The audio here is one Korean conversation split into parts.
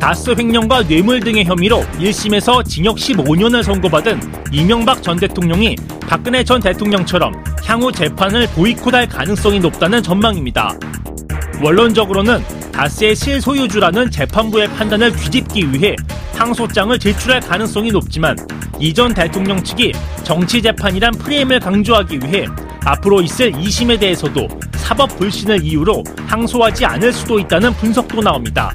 다스 횡령과 뇌물 등의 혐의로 1심에서 징역 15년을 선고받은 이명박 전 대통령이 박근혜 전 대통령처럼 향후 재판을 보이콧할 가능성이 높다는 전망입니다. 원론적으로는 다스의 실소유주라는 재판부의 판단을 뒤집기 위해 항소장을 제출할 가능성이 높지만 이전 대통령 측이 정치 재판이란 프레임을 강조하기 위해 앞으로 있을 2심에 대해서도 사법 불신을 이유로 항소하지 않을 수도 있다는 분석도 나옵니다.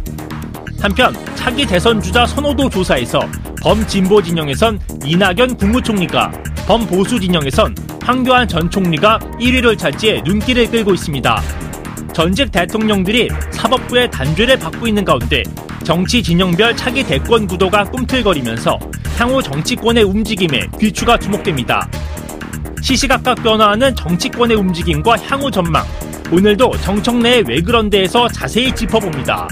한편 차기 대선 주자 선호도 조사에서 범진보 진영에선 이낙연 국무총리가 범보수 진영에선 황교안 전 총리가 1위를 차지해 눈길을 끌고 있습니다. 전직 대통령들이 사법부의 단죄를 받고 있는 가운데 정치 진영별 차기 대권 구도가 꿈틀거리면서 향후 정치권의 움직임에 귀추가 주목됩니다. 시시각각 변화하는 정치권의 움직임과 향후 전망. 오늘도 정청래의 왜 그런데에서 자세히 짚어봅니다.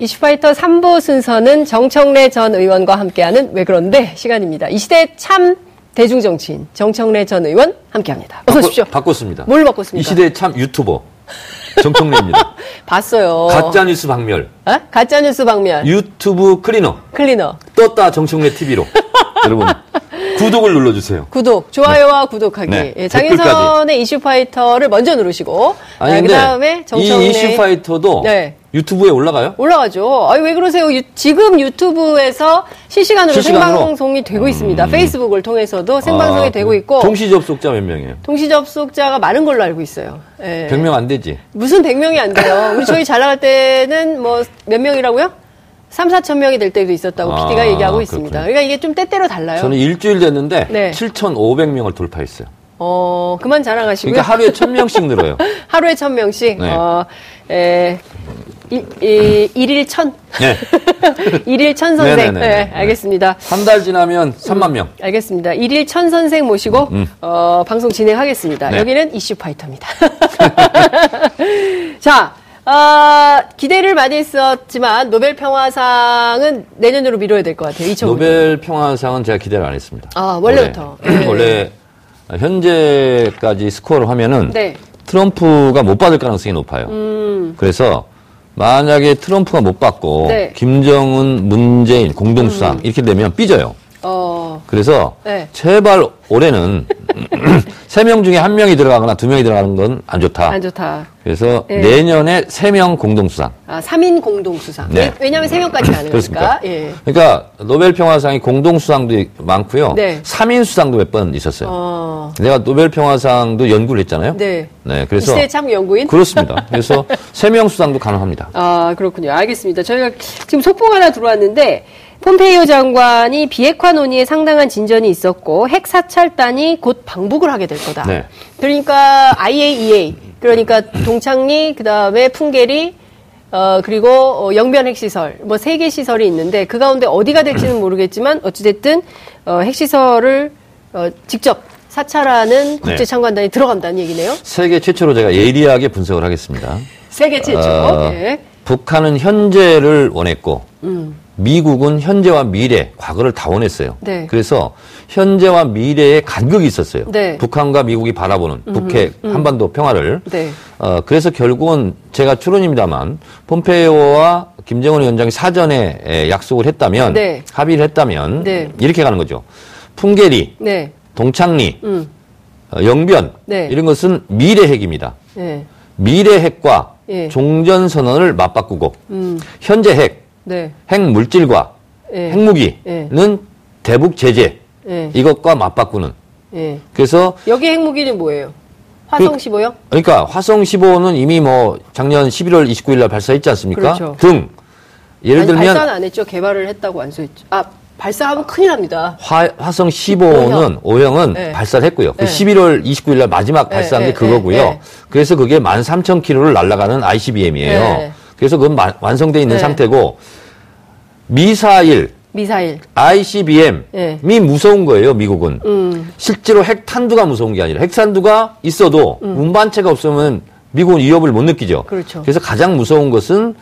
이슈파이터 3부 순서는 정청래 전 의원과 함께하는 왜 그런데 시간입니다. 이 시대 참 대중정치인 정청래 전 의원 함께합니다. 어서 오십시오. 바꿨, 습니다 뭘 바꿨습니까? 이 시대 참 유튜버 정청래입니다. 봤어요. 가짜뉴스 박멸. 어? 가짜뉴스 박멸. 유튜브 클리너. 클리너. 떴다 정청래 TV로. 여러분 구독을 눌러주세요. 구독, 좋아요와 네. 구독하기. 네. 예, 장인선의 이슈파이터를 먼저 누르시고. 아니, 아, 그다음에 정청래. 이 이슈파이터도 네. 유튜브에 올라가요? 올라가죠. 아니, 왜 그러세요? 유, 지금 유튜브에서 실시간으로, 실시간으로? 생방송이 되고 음. 있습니다. 페이스북을 통해서도 생방송이 아, 되고 있고. 동시 접속자 몇 명이에요? 동시 접속자가 많은 걸로 알고 있어요. 예. 100명 안 되지? 무슨 100명이 안 돼요? 우리 저희 잘 나갈 때는 뭐 몇 명이라고요? 3, 4천 명이 될 때도 있었다고 아, PD가 얘기하고 있습니다. 그렇군요. 그러니까 이게 좀 때때로 달라요. 저는 일주일 됐는데 네. 7,500명을 돌파했어요. 어, 그만 자랑하시고요. 그러니까 하루에 1,000명씩 늘어요. 하루에 1,000명씩. 네. 어, 에, 일, 일, 일일 천. 네. 일일 천 선생. 네네네. 네, 알겠습니다. 한 달 지나면 3만 명. 음, 알겠습니다. 일일 천 선생 모시고, 음. 어, 방송 진행하겠습니다. 네. 여기는 이슈 파이터입니다. 자, 어, 기대를 많이 했었지만 노벨 평화상은 내년으로 미뤄야 될 것 같아요. 2 0 노벨 평화상은 제가 기대를 안 했습니다. 아 원래부터 원래, 네. 원래 현재까지 스코어를 하면은 네. 트럼프가 못 받을 가능성이 높아요. 음. 그래서 만약에 트럼프가 못 받고 네. 김정은, 문재인 공동 수상 음. 이렇게 되면 삐져요. 어. 그래서 네. 제발 올해는 세 명 중에 한 명이 들어가거나 두 명이 들어가는 건 안 좋다. 안 좋다. 그래서 네. 내년에 세 명 공동수상. 아, 3인 공동수상. 네. 왜냐하면 세 명까지 가능하니까. 예. 그러니까 노벨 평화상이 공동수상도 많고요. 네. 3인 수상도 몇 번 있었어요. 어. 내가 노벨 평화상도 연구를 했잖아요. 네. 네. 그래서 이세 참 연구인. 그렇습니다. 그래서 세 명 수상도 가능합니다. 아 그렇군요. 알겠습니다. 저희가 지금 속보가 하나 들어왔는데. 폼페이오 장관이 비핵화 논의에 상당한 진전이 있었고 핵 사찰단이 곧 방북을 하게 될 거다. 네. 그러니까 IAEA 그러니까 동창리 그다음에 풍계리 어 그리고 어, 영변 핵시설 뭐 세 개 시설이 있는데 그 가운데 어디가 될지는 모르겠지만 어찌됐든 어, 핵시설을 어, 직접 사찰하는 국제 네. 참관단이 네. 들어간다는 얘기네요. 세계 최초로 제가 예리하게 분석을 하겠습니다. 세계 최초. 어, 네. 북한은 현재를 원했고 음. 미국은 현재와 미래, 과거를 다 원했어요. 네. 그래서 현재와 미래에 간극이 있었어요. 네. 북한과 미국이 바라보는 음, 북핵 음. 한반도 평화를. 네. 어, 그래서 결국은 제가 추론입니다만 폼페이오와 김정은 위원장이 사전에 약속을 했다면 네. 합의를 했다면 네. 이렇게 가는 거죠. 풍계리, 네. 동창리, 음. 어, 영변 네. 이런 것은 미래 핵입니다. 미래 핵과 예. 종전 선언을 맞바꾸고 음. 현재 핵 네. 핵 물질과 예. 핵무기는 예. 대북 제재 예. 이것과 맞바꾸는. 예. 그래서 여기 핵무기는 뭐예요? 화성 15요? 그, 러니까 화성 15는 이미 뭐 작년 11월 29일 날 발사했지 않습니까? 그렇죠. 등 예를 아니, 들면 발사는 안 했죠. 개발을 했다고 완수했죠. 아 발사하면 큰일 납니다. 화, 화성 15는 오형은 네. 발사를 했고요. 그 11월 29일 날 마지막 발사한 네, 게 그거고요. 그래서 그게 13,000km를 날아가는 ICBM이에요. 그래서 그건 마, 완성돼 있는 상태고 미사일, 미사일, ICBM이 네. 무서운 거예요, 미국은. 음. 실제로 핵탄두가 무서운 게 아니라 핵탄두가 있어도 음. 운반체가 없으면 미국은 위협을 못 느끼죠. 그렇죠. 그래서 가장 무서운 것은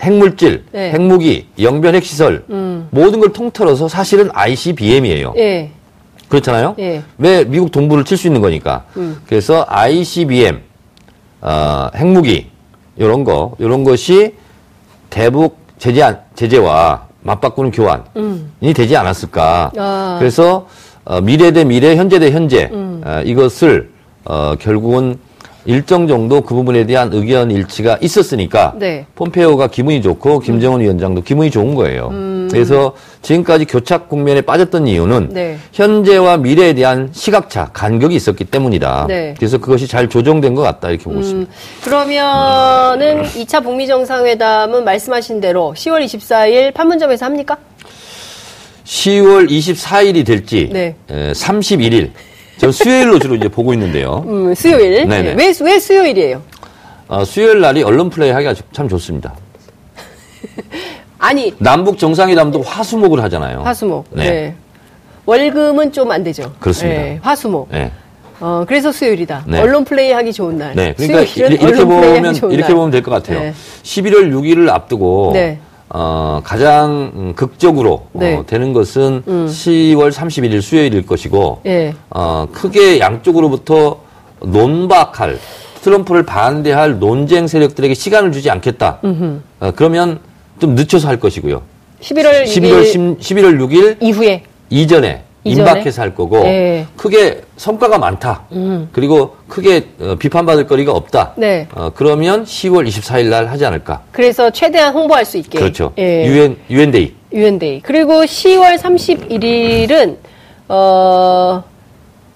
핵물질, 네. 핵무기, 영변 핵시설 음. 모든 걸 통틀어서 사실은 ICBM이에요. 네. 그렇잖아요. 네. 왜 미국 동부를 칠 수 있는 거니까. 음. 그래서 ICBM, 어, 핵무기 이런 거 이런 것이 대북 제재 제재와 맞바꾸는 교환이 음. 되지 않았을까. 아. 그래서 어, 미래 대 미래, 현재 대 현재 음. 어, 이것을 어, 결국은 일정 정도 그 부분에 대한 의견 일치가 있었으니까 네. 폼페오가 기분이 좋고 김정은 음. 위원장도 기분이 좋은 거예요. 음. 그래서 지금까지 교착 국면에 빠졌던 이유는 네. 현재와 미래에 대한 시각차, 간격이 있었기 때문이다. 네. 그래서 그것이 잘 조정된 것 같다 이렇게 보고 음. 있습니다. 그러면은 2차 북미 정상회담은 말씀하신 대로 10월 24일 판문점에서 합니까? 10월 24일이 될지 네. 31일 저 수요일로 주로 이제 보고 있는데요. 음, 수요일. 네네. 왜, 왜 수요일이에요? 어, 수요일 날이 언론 플레이 하기가 참 좋습니다. 아니. 남북 정상회담도 화수목을 하잖아요. 화수목. 네. 네. 월금은 좀 안 되죠. 그렇습니다. 네, 화수목. 네. 어, 그래서 수요일이다. 네. 언론 플레이 하기 좋은 날. 네. 그러니까 이렇게 보면, 이렇게 보면 될 것 같아요. 네. 11월 6일을 앞두고. 네. 어, 가장 음, 극적으로 어, 네. 어, 되는 것은 음. 10월 31일 수요일일 것이고, 네. 어, 크게 양쪽으로부터 논박할, 트럼프를 반대할 논쟁 세력들에게 시간을 주지 않겠다. 어, 그러면 좀 늦춰서 할 것이고요. 11월 11월 6일, 11월 6일 이후에 이전에 임박해서 할 거고 네. 크게 성과가 많다. 음. 그리고 크게 어, 비판받을 거리가 없다. 네. 어, 그러면 10월 24일 날 하지 않을까. 그래서 최대한 홍보할 수 있게. 그렇죠. 예. 유엔 유엔 데이. 유엔 데이. 그리고 10월 31일은 어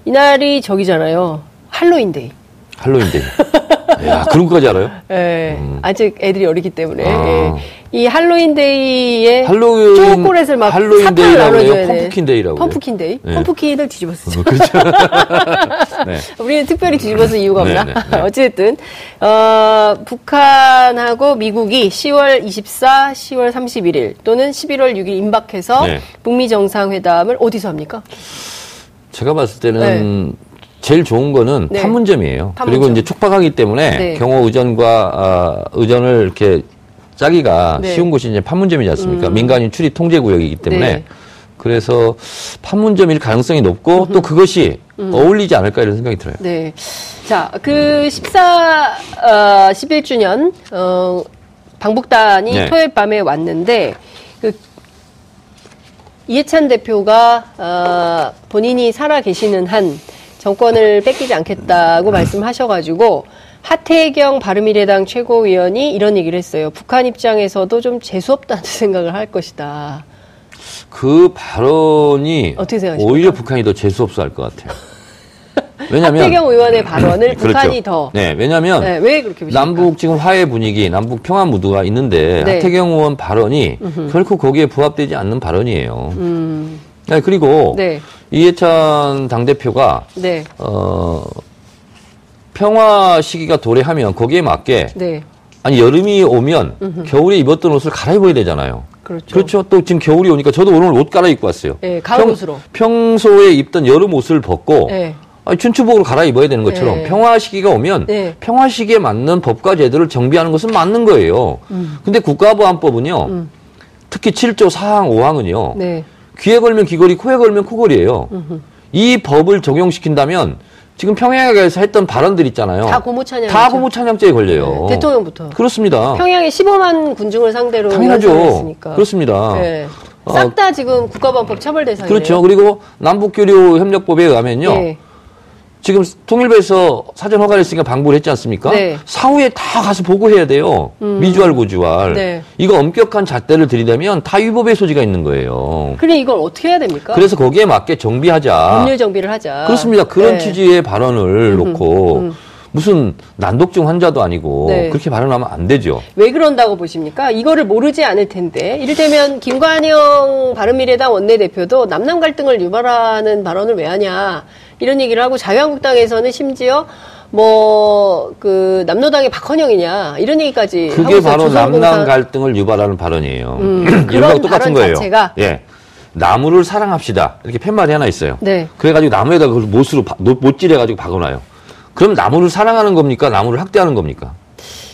이날이 저기잖아요. 할로윈 데이. 할로윈 데이. 야, 그런 것까지 알아요? 네. 음. 아직 애들이 어리기 때문에. 아. 예. 이 할로윈 데이에 할로윈, 초콜릿을 막 할로윈 데이라고 해요. pumpkin day라고. pumpkin day. 네. pumpkin을 뒤집어서 어, 그렇죠. 네. 우리는 특별히 뒤집어서 이유가 없나? 네, 네, 네. 어쨌든 어, 북한하고 미국이 10월 24, 10월 31일 또는 11월 6일 임박해서 네. 북미 정상회담을 어디서 합니까? 제가 봤을 때는 제일 좋은 거는 네. 판문점이에요. 판문점. 그리고 이제 촉박하기 때문에 네. 경호 의전과 어, 의전을 이렇게 짜기가 네. 쉬운 곳이 이제 판문점이지 않습니까? 음. 민간인 출입 통제 구역이기 때문에 네. 그래서 판문점일 가능성이 높고 음또 그것이 음. 어울리지 않을까 이런 생각이 들어요. 네. 자, 그 14, 어, 11주년, 어, 방북단이 네. 토요일 밤에 왔는데, 그 이해찬 대표가, 어, 본인이 살아 계시는 한 정권을 뺏기지 않겠다고 말씀하셔가지고 하태경 바른미래당 최고위원이 이런 얘기를 했어요. 북한 입장에서도 좀 재수없다는 생각을 할 것이다. 그 발언이 오히려 북한이 더 재수없어 할 것 같아요. 왜냐면 하태경 의원의 발언을 그렇죠. 북한이 더 네, 왜냐면 네, 왜 그렇게 보십니까? 남북 지금 화해 분위기, 남북 평화 무드가 있는데 네. 하태경 의원 발언이 음흠. 결코 거기에 부합되지 않는 발언이에요. 음. 네, 그리고 네. 이해찬 당대표가 네. 어, 평화 시기가 도래하면 거기에 맞게 네. 아니 여름이 오면 음흠. 겨울에 입었던 옷을 갈아입어야 되잖아요. 그렇죠. 그렇죠. 또 지금 겨울이 오니까 저도 오늘 옷 갈아입고 왔어요. 네, 가을 평, 옷으로. 평소에 입던 여름 옷을 벗고 네. 아니, 춘추복으로 갈아입어야 되는 것처럼 네. 평화 시기가 오면 네. 평화 시기에 맞는 법과 제도를 정비하는 것은 맞는 거예요. 음. 근데 국가보안법은요. 음. 특히 7조 4항 5항은요. 네. 귀에 걸면 귀걸이, 코에 걸면 코걸이에요. 음흠. 이 법을 적용시킨다면 지금 평양에서 했던 발언들 있잖아요. 다 고무 찬양. 다 고무 찬양죄에 걸려요. 네, 대통령부터. 그렇습니다. 평양에 15만 군중을 상대로 당연하죠. 그렇습니다. 네. 싹다 어, 지금 국가범법 처벌 대상이에요. 그렇죠. 그리고 남북교류 협력법에 의하면요. 네. 지금 통일부에서 사전 허가를 했으니까 방불 했지 않습니까? 네. 사후에 다 가서 보고해야 돼요. 음. 미주알 고주알. 네. 이거 엄격한 잣대를 들이대면 다 위법의 소지가 있는 거예요. 그래 이걸 어떻게 해야 됩니까? 그래서 거기에 맞게 정비하자. 법률 정비를 하자. 그렇습니다. 그런 네. 취지의 발언을 음, 놓고 음. 무슨 난독증 환자도 아니고 네. 그렇게 발언하면 안 되죠. 왜 그런다고 보십니까? 이거를 모르지 않을 텐데 이를테면 김관영 바른미래당 원내대표도 남남 갈등을 유발하는 발언을 왜 하냐 이런 얘기를 하고 자유한국당에서는 심지어 뭐 그 남노당의 박헌영이냐 이런 얘기까지 그게 바로 남남 갈등을 유발하는 발언이에요. 음, 그런 똑같은 거예요. 자체가 예. 나무를 사랑합시다 이렇게 팻말이 하나 있어요. 네. 그래가지고 나무에다 그걸 못으로 못질해가지고 박아놔요. 그럼 나무를 사랑하는 겁니까? 나무를 학대하는 겁니까?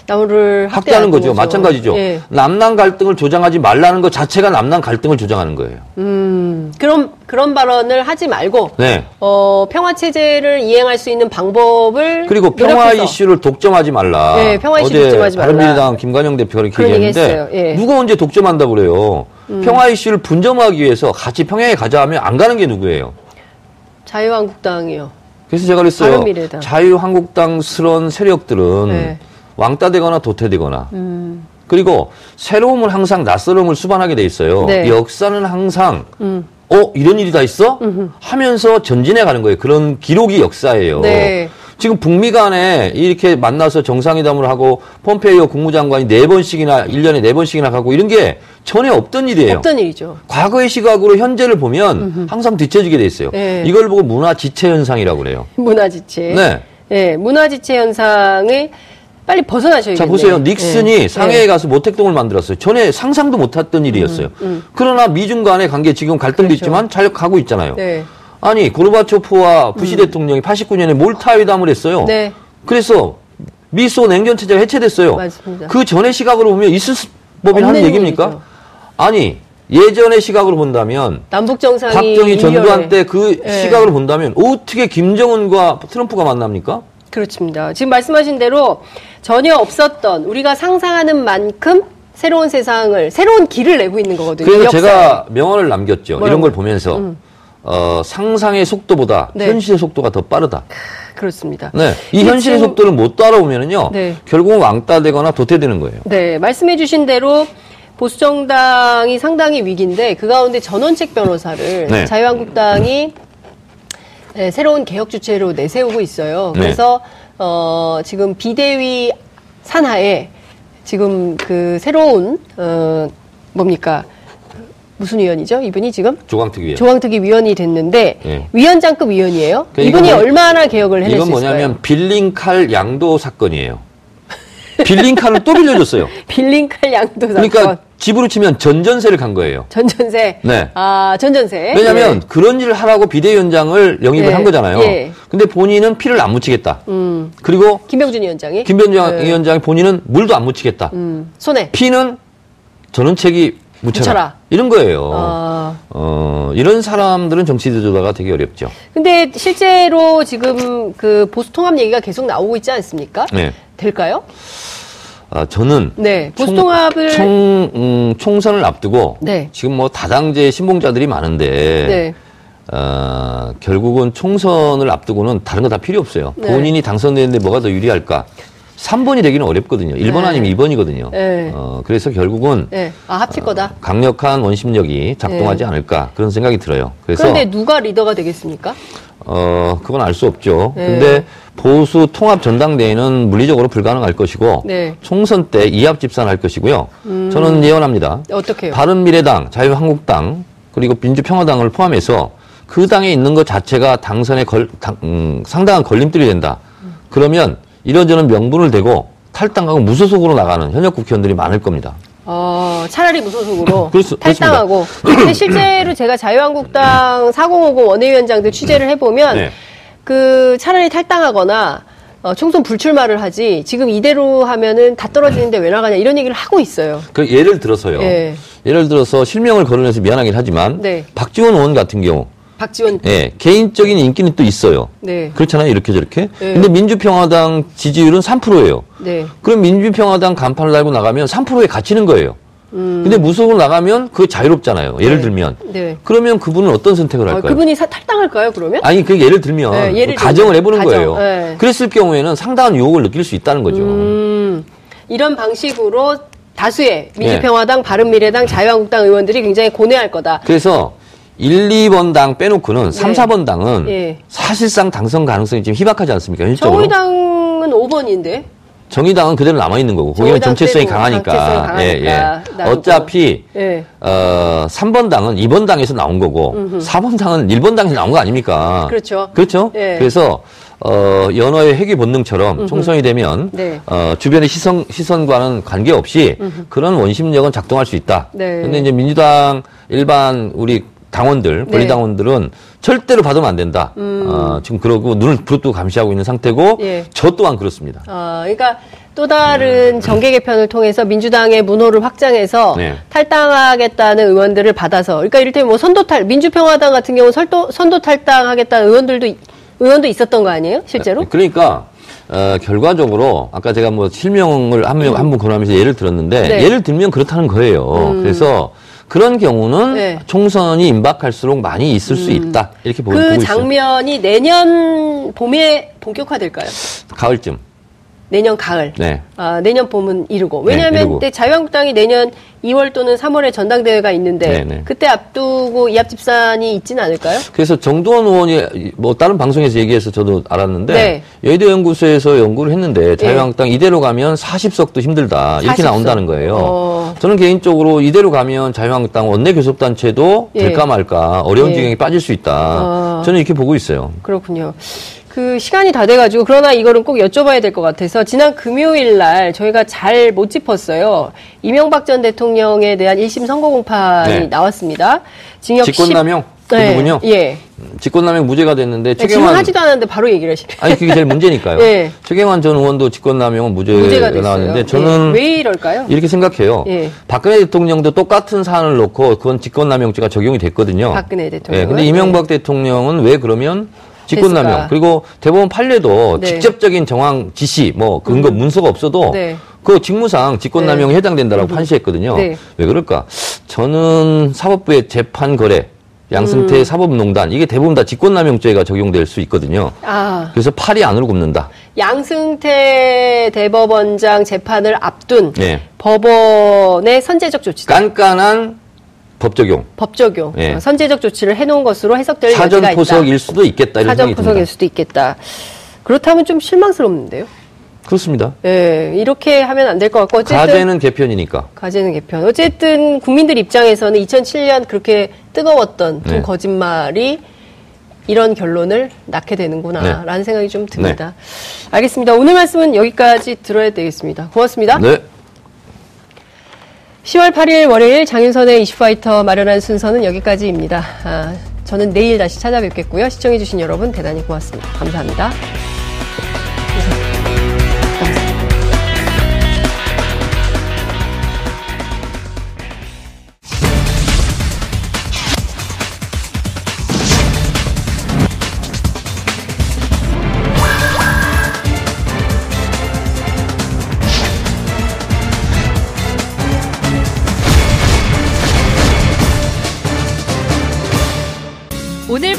나무를 확대하는 거죠. 거죠. 마찬가지죠. 예. 남남 갈등을 조장하지 말라는 것 자체가 남남 갈등을 조장하는 거예요. 음, 그런 그런 발언을 하지 말고 네. 어, 평화 체제를 이행할 수 있는 방법을 그리고 평화 노력해서. 이슈를 독점하지 말라. 네, 평화 이슈 독점하지 말라. 바른미래당 김관영 대표가 이렇게 얘기했는데 예. 누가 언제 독점한다 그래요? 음. 평화 이슈를 분점하기 위해서 같이 평양에 가자 하면 안 가는 게 누구예요? 자유한국당이요. 그래서 제가 그랬어요. 자유한국당스러운 세력들은 네. 왕따 되거나 도태되거나 음. 그리고 새로움을 항상 낯설음을 수반하게 돼 있어요. 네. 역사는 항상 음. 어 이런 일이 다 있어 음흠. 하면서 전진해 가는 거예요. 그런 기록이 역사예요. 네. 지금 북미 간에 이렇게 만나서 정상회담을 하고 폼페이오 국무장관이 네 번씩이나 일년에네 번씩이나 가고 이런 게 전에 없던 일이에요. 없던 일이죠. 과거의 시각으로 현재를 보면 음흠. 항상 뒤처지게 돼 있어요. 네. 이걸 보고 문화 지체 현상이라고 그래요. 문화 지체. 네. 네, 문화 지체 현상을 빨리 벗어나셔야겠네요. 자 보세요. 닉슨이 네. 상해에 네. 가서 모택동을 만들었어요. 전에 상상도 못했던 일이었어요. 음, 음. 그러나 미중 간의 관계 지금 갈등도 그렇죠. 있지만 잘 가고 있잖아요. 네. 아니 고르바초프와 부시 음. 대통령이 89년에 몰타 회담을 했어요. 네. 그래서 미소 냉전 체제가 해체됐어요. 맞습니다. 그 전의 시각으로 보면 있을 법이 하는 얘기입니까? 일이죠. 아니 예전의 시각으로 본다면 남북 정상이 박정희 전두환 때 그 시각으로 본다면 어떻게 김정은과 트럼프가 만납니까? 그렇습니다. 지금 말씀하신 대로 전혀 없었던 우리가 상상하는 만큼 새로운 세상을 새로운 길을 내고 있는 거거든요. 그래서 역사에. 제가 명언을 남겼죠. 뭐라고? 이런 걸 보면서 음. 어, 상상의 속도보다 네. 현실의 속도가 더 빠르다. 그렇습니다. 네. 이 현실의 지금... 속도를 못 따라오면은요. 네. 결국은 왕따되거나 도태되는 거예요. 네. 말씀해 주신 대로 보수 정당이 상당히 위기인데 그 가운데 전원책 변호사를 네. 자유한국당이 네, 새로운 개혁 주체로 내세우고 있어요. 네. 그래서 어, 지금 비대위 산하에 지금 그 새로운 어, 뭡니까 무슨 위원이죠? 이분이 지금 조광특 위원. 조광특위 위원이 됐는데 네. 위원장급 위원이에요. 그러니까 이분이 뭐, 얼마나 개혁을 해낼? 이건 뭐냐면 빌링 칼 양도 사건이에요. 빌링 칼을 또 빌려줬어요. 빌링 칼 양도 사건. 그러니까 집으로 치면 전전세를 간 거예요. 전전세. 네. 아 전전세. 왜냐하면 네. 그런 일을 하라고 비대위원장을 영입을 네. 한 거잖아요. 네. 근데 본인은 피를 안 묻히겠다. 음. 그리고 김병준 위원장이 김병준 네. 위원장이 본인은 물도 안 묻히겠다. 음. 손에 피는 전원책이 묻혀라. 묻혀라. 이런 거예요. 아. 어, 이런 사람들은 정치 지도자가 되게 어렵죠. 근데 실제로 지금 그 보수 통합 얘기가 계속 나오고 있지 않습니까? 네. 될까요? 아, 저는 네, 보수 통합을 총, 총 음, 총선을 앞두고 네. 지금 뭐 다당제 신봉자들이 많은데 네. 어, 결국은 총선을 앞두고는 다른 거 다 필요 없어요. 네. 본인이 당선되는데 뭐가 더 유리할까? 3번이 되기는 어렵거든요. 1번 네. 아니면 2번이거든요. 네. 어, 그래서 결국은 네. 아, 합칠 거다. 어, 강력한 원심력이 작동하지 네. 않을까 그런 생각이 들어요. 그래서 그런데 누가 리더가 되겠습니까? 어, 그건 알 수 없죠. 네. 근데 보수 통합 전당대회는 물리적으로 불가능할 것이고 네. 총선 때 이합 집산할 것이고요. 음. 저는 예언합니다. 어떻게요? 바른 미래당, 자유한국당 그리고 민주평화당을 포함해서 그 당에 있는 것 자체가 당선에 걸, 당, 음, 상당한 걸림돌이 된다. 음. 그러면 이런저런 명분을 대고 탈당하고 무소속으로 나가는 현역 국회의원들이 많을 겁니다. 어, 차라리 무소속으로 그렇, 탈당하고. 근데 실제로 제가 자유한국당 4050 원내위원장들 취재를 해보면 네. 그 차라리 탈당하거나 어, 총선 불출마를 하지 지금 이대로 하면은 다 떨어지는데 왜 나가냐 이런 얘기를 하고 있어요. 그 예를 들어서요. 네. 예를 들어서 실명을 거론해서 미안하긴 하지만 네. 박지원 의원 같은 경우 박지원. 예, 개인적인 인기는 또 있어요. 네. 그렇잖아요. 이렇게 저렇게. 네. 근데 민주평화당 지지율은 3%예요. 네. 그럼 민주평화당 간판을 달고 나가면 3%에 갇히는 거예요. 음. 근데 무속으로 나가면 그게 자유롭잖아요. 예를 네. 들면. 네. 그러면 그분은 어떤 선택을 아, 할까요? 아, 그분이 사, 탈당할까요, 그러면? 아니, 그 예를 들면 네, 예를 가정을 해보는 가정. 거예요. 네. 그랬을 경우에는 상당한 유혹을 느낄 수 있다는 거죠. 음. 이런 방식으로 다수의 민주평화당, 바른미래당, 자유한국당 의원들이 굉장히 고뇌할 거다. 그래서 1, 2번 당 빼놓고는 3, 4번 당은 예. 사실상 당선 가능성이 지금 희박하지 않습니까? 현실적으로. 정의당은 5번인데. 정의당은 그대로 남아 있는 거고 거기는 정체성이 강하니까. 강하니까. 예, 예. 어차피 예. 어 3번 당은 2번 당에서 나온 거고 음흠. 4번 당은 1번 당에서 나온 거 아닙니까? 그렇죠. 그렇죠. 예. 그래서 어 연어의 회귀 본능처럼 음흠. 총선이 되면 네. 어 주변의 시선 시선과는 관계없이 음흠. 그런 원심력은 작동할 수 있다. 네. 근데 이제 민주당 일반 우리 당원들, 네. 권리당원들은 네. 절대로 받으면 안 된다. 음. 어, 지금 그러고 눈을 부릅뜨고 감시하고 있는 상태고 예. 저 또한 그렇습니다. 어, 그러니까 또 다른 정계 개편을 통해서 민주당의 문호를 확장해서 네. 탈당하겠다는 의원들을 받아서 그러니까 이를테면 뭐 선도탈 민주평화당 같은 경우 선도 선도 탈당하겠다는 의원들도 의원도 있었던 거 아니에요 실제로? 그러니까 어, 결과적으로 아까 제가 뭐 실명을 한 명 한분 권하면서 예를 들었는데 네. 예를 들면 그렇다는 거예요. 음. 그래서 그런 경우는 네. 총선이 임박할수록 많이 있을 음. 수 있다 이렇게 그 보고 있어요. 그 장면이 내년 봄에 본격화될까요? 가을쯤. 내년 가을. 네. 아, 내년 봄은 이르고. 왜냐하면 네, 자유한국당이 내년 2월 또는 3월에 전당대회가 있는데 네, 네. 그때 앞두고 이합 집산이 있지는 않을까요? 그래서 정두원 의원이 뭐 다른 방송에서 얘기해서 저도 알았는데 네. 여의도 연구소에서 연구를 했는데 네. 자유한국당 이대로 가면 40석도 힘들다 이렇게 40석. 나온다는 거예요. 어... 저는 개인적으로 이대로 가면 자유한국당 원내 교섭단체도 예. 될까 말까 어려운 예. 지경에 빠질 수 있다. 어... 저는 이렇게 보고 있어요. 그렇군요. 그 시간이 다 돼가지고 그러나 이거는 꼭 여쭤봐야 될 것 같아서 지난 금요일 날 저희가 잘 못 짚었어요. 이명박 전 대통령에 대한 1심 선고 공판이 네. 나왔습니다. 징역 직권남용 10... 네. 그분요 예. 직권남용 무죄가 됐는데 네, 최경환 하지도 않았는데 바로 얘기를 하시네. 아니 그게 제일 문제니까요. 네. 최경환 전 의원도 직권남용은 무죄가, 나왔는데 저는 네. 왜 이럴까요? 이렇게 생각해요. 예. 박근혜 대통령도 똑같은 사안을 놓고 그건 직권남용죄가 적용이 됐거든요. 박근혜 대통령. 예. 근데 이명박 대통령은 왜 그러면 직권남용 그리고 대법원 판례도 네. 직접적인 정황 지시 뭐 근거 음. 문서가 없어도 네. 그 직무상 직권남용에 네. 해당된다라고 음. 판시했거든요. 네. 왜 그럴까? 저는 사법부의 재판 거래 양승태 음. 사법농단 이게 대부분 다 직권남용죄가 적용될 수 있거든요. 아. 그래서 팔이 안으로 굽는다. 양승태 대법원장 재판을 앞둔 네. 법원의 선제적 조치. 깐깐한 법 적용. 법 적용. 예. 어, 선제적 조치를 해놓은 것으로 해석될 사전 여지가 포석일 수도 있겠다. 이런 사전 포석일 듭니다. 수도 있겠다. 그렇다면 좀 실망스럽는데요. 그렇습니다. 예, 이렇게 하면 안 될 것 같고 어쨌든 가제는 개편이니까. 가제는 개편. 어쨌든 국민들 입장에서는 2007년 그렇게 뜨거웠던 네. 거짓말이 이런 결론을 낳게 되는구나라는 네. 생각이 좀 듭니다. 네. 알겠습니다. 오늘 말씀은 여기까지 들어야 되겠습니다. 고맙습니다. 네. 10월 8일 월요일 장윤선의 이슈파이터 마련한 순서는 여기까지입니다. 아, 저는 내일 다시 찾아뵙겠고요. 시청해주신 여러분 대단히 고맙습니다. 감사합니다.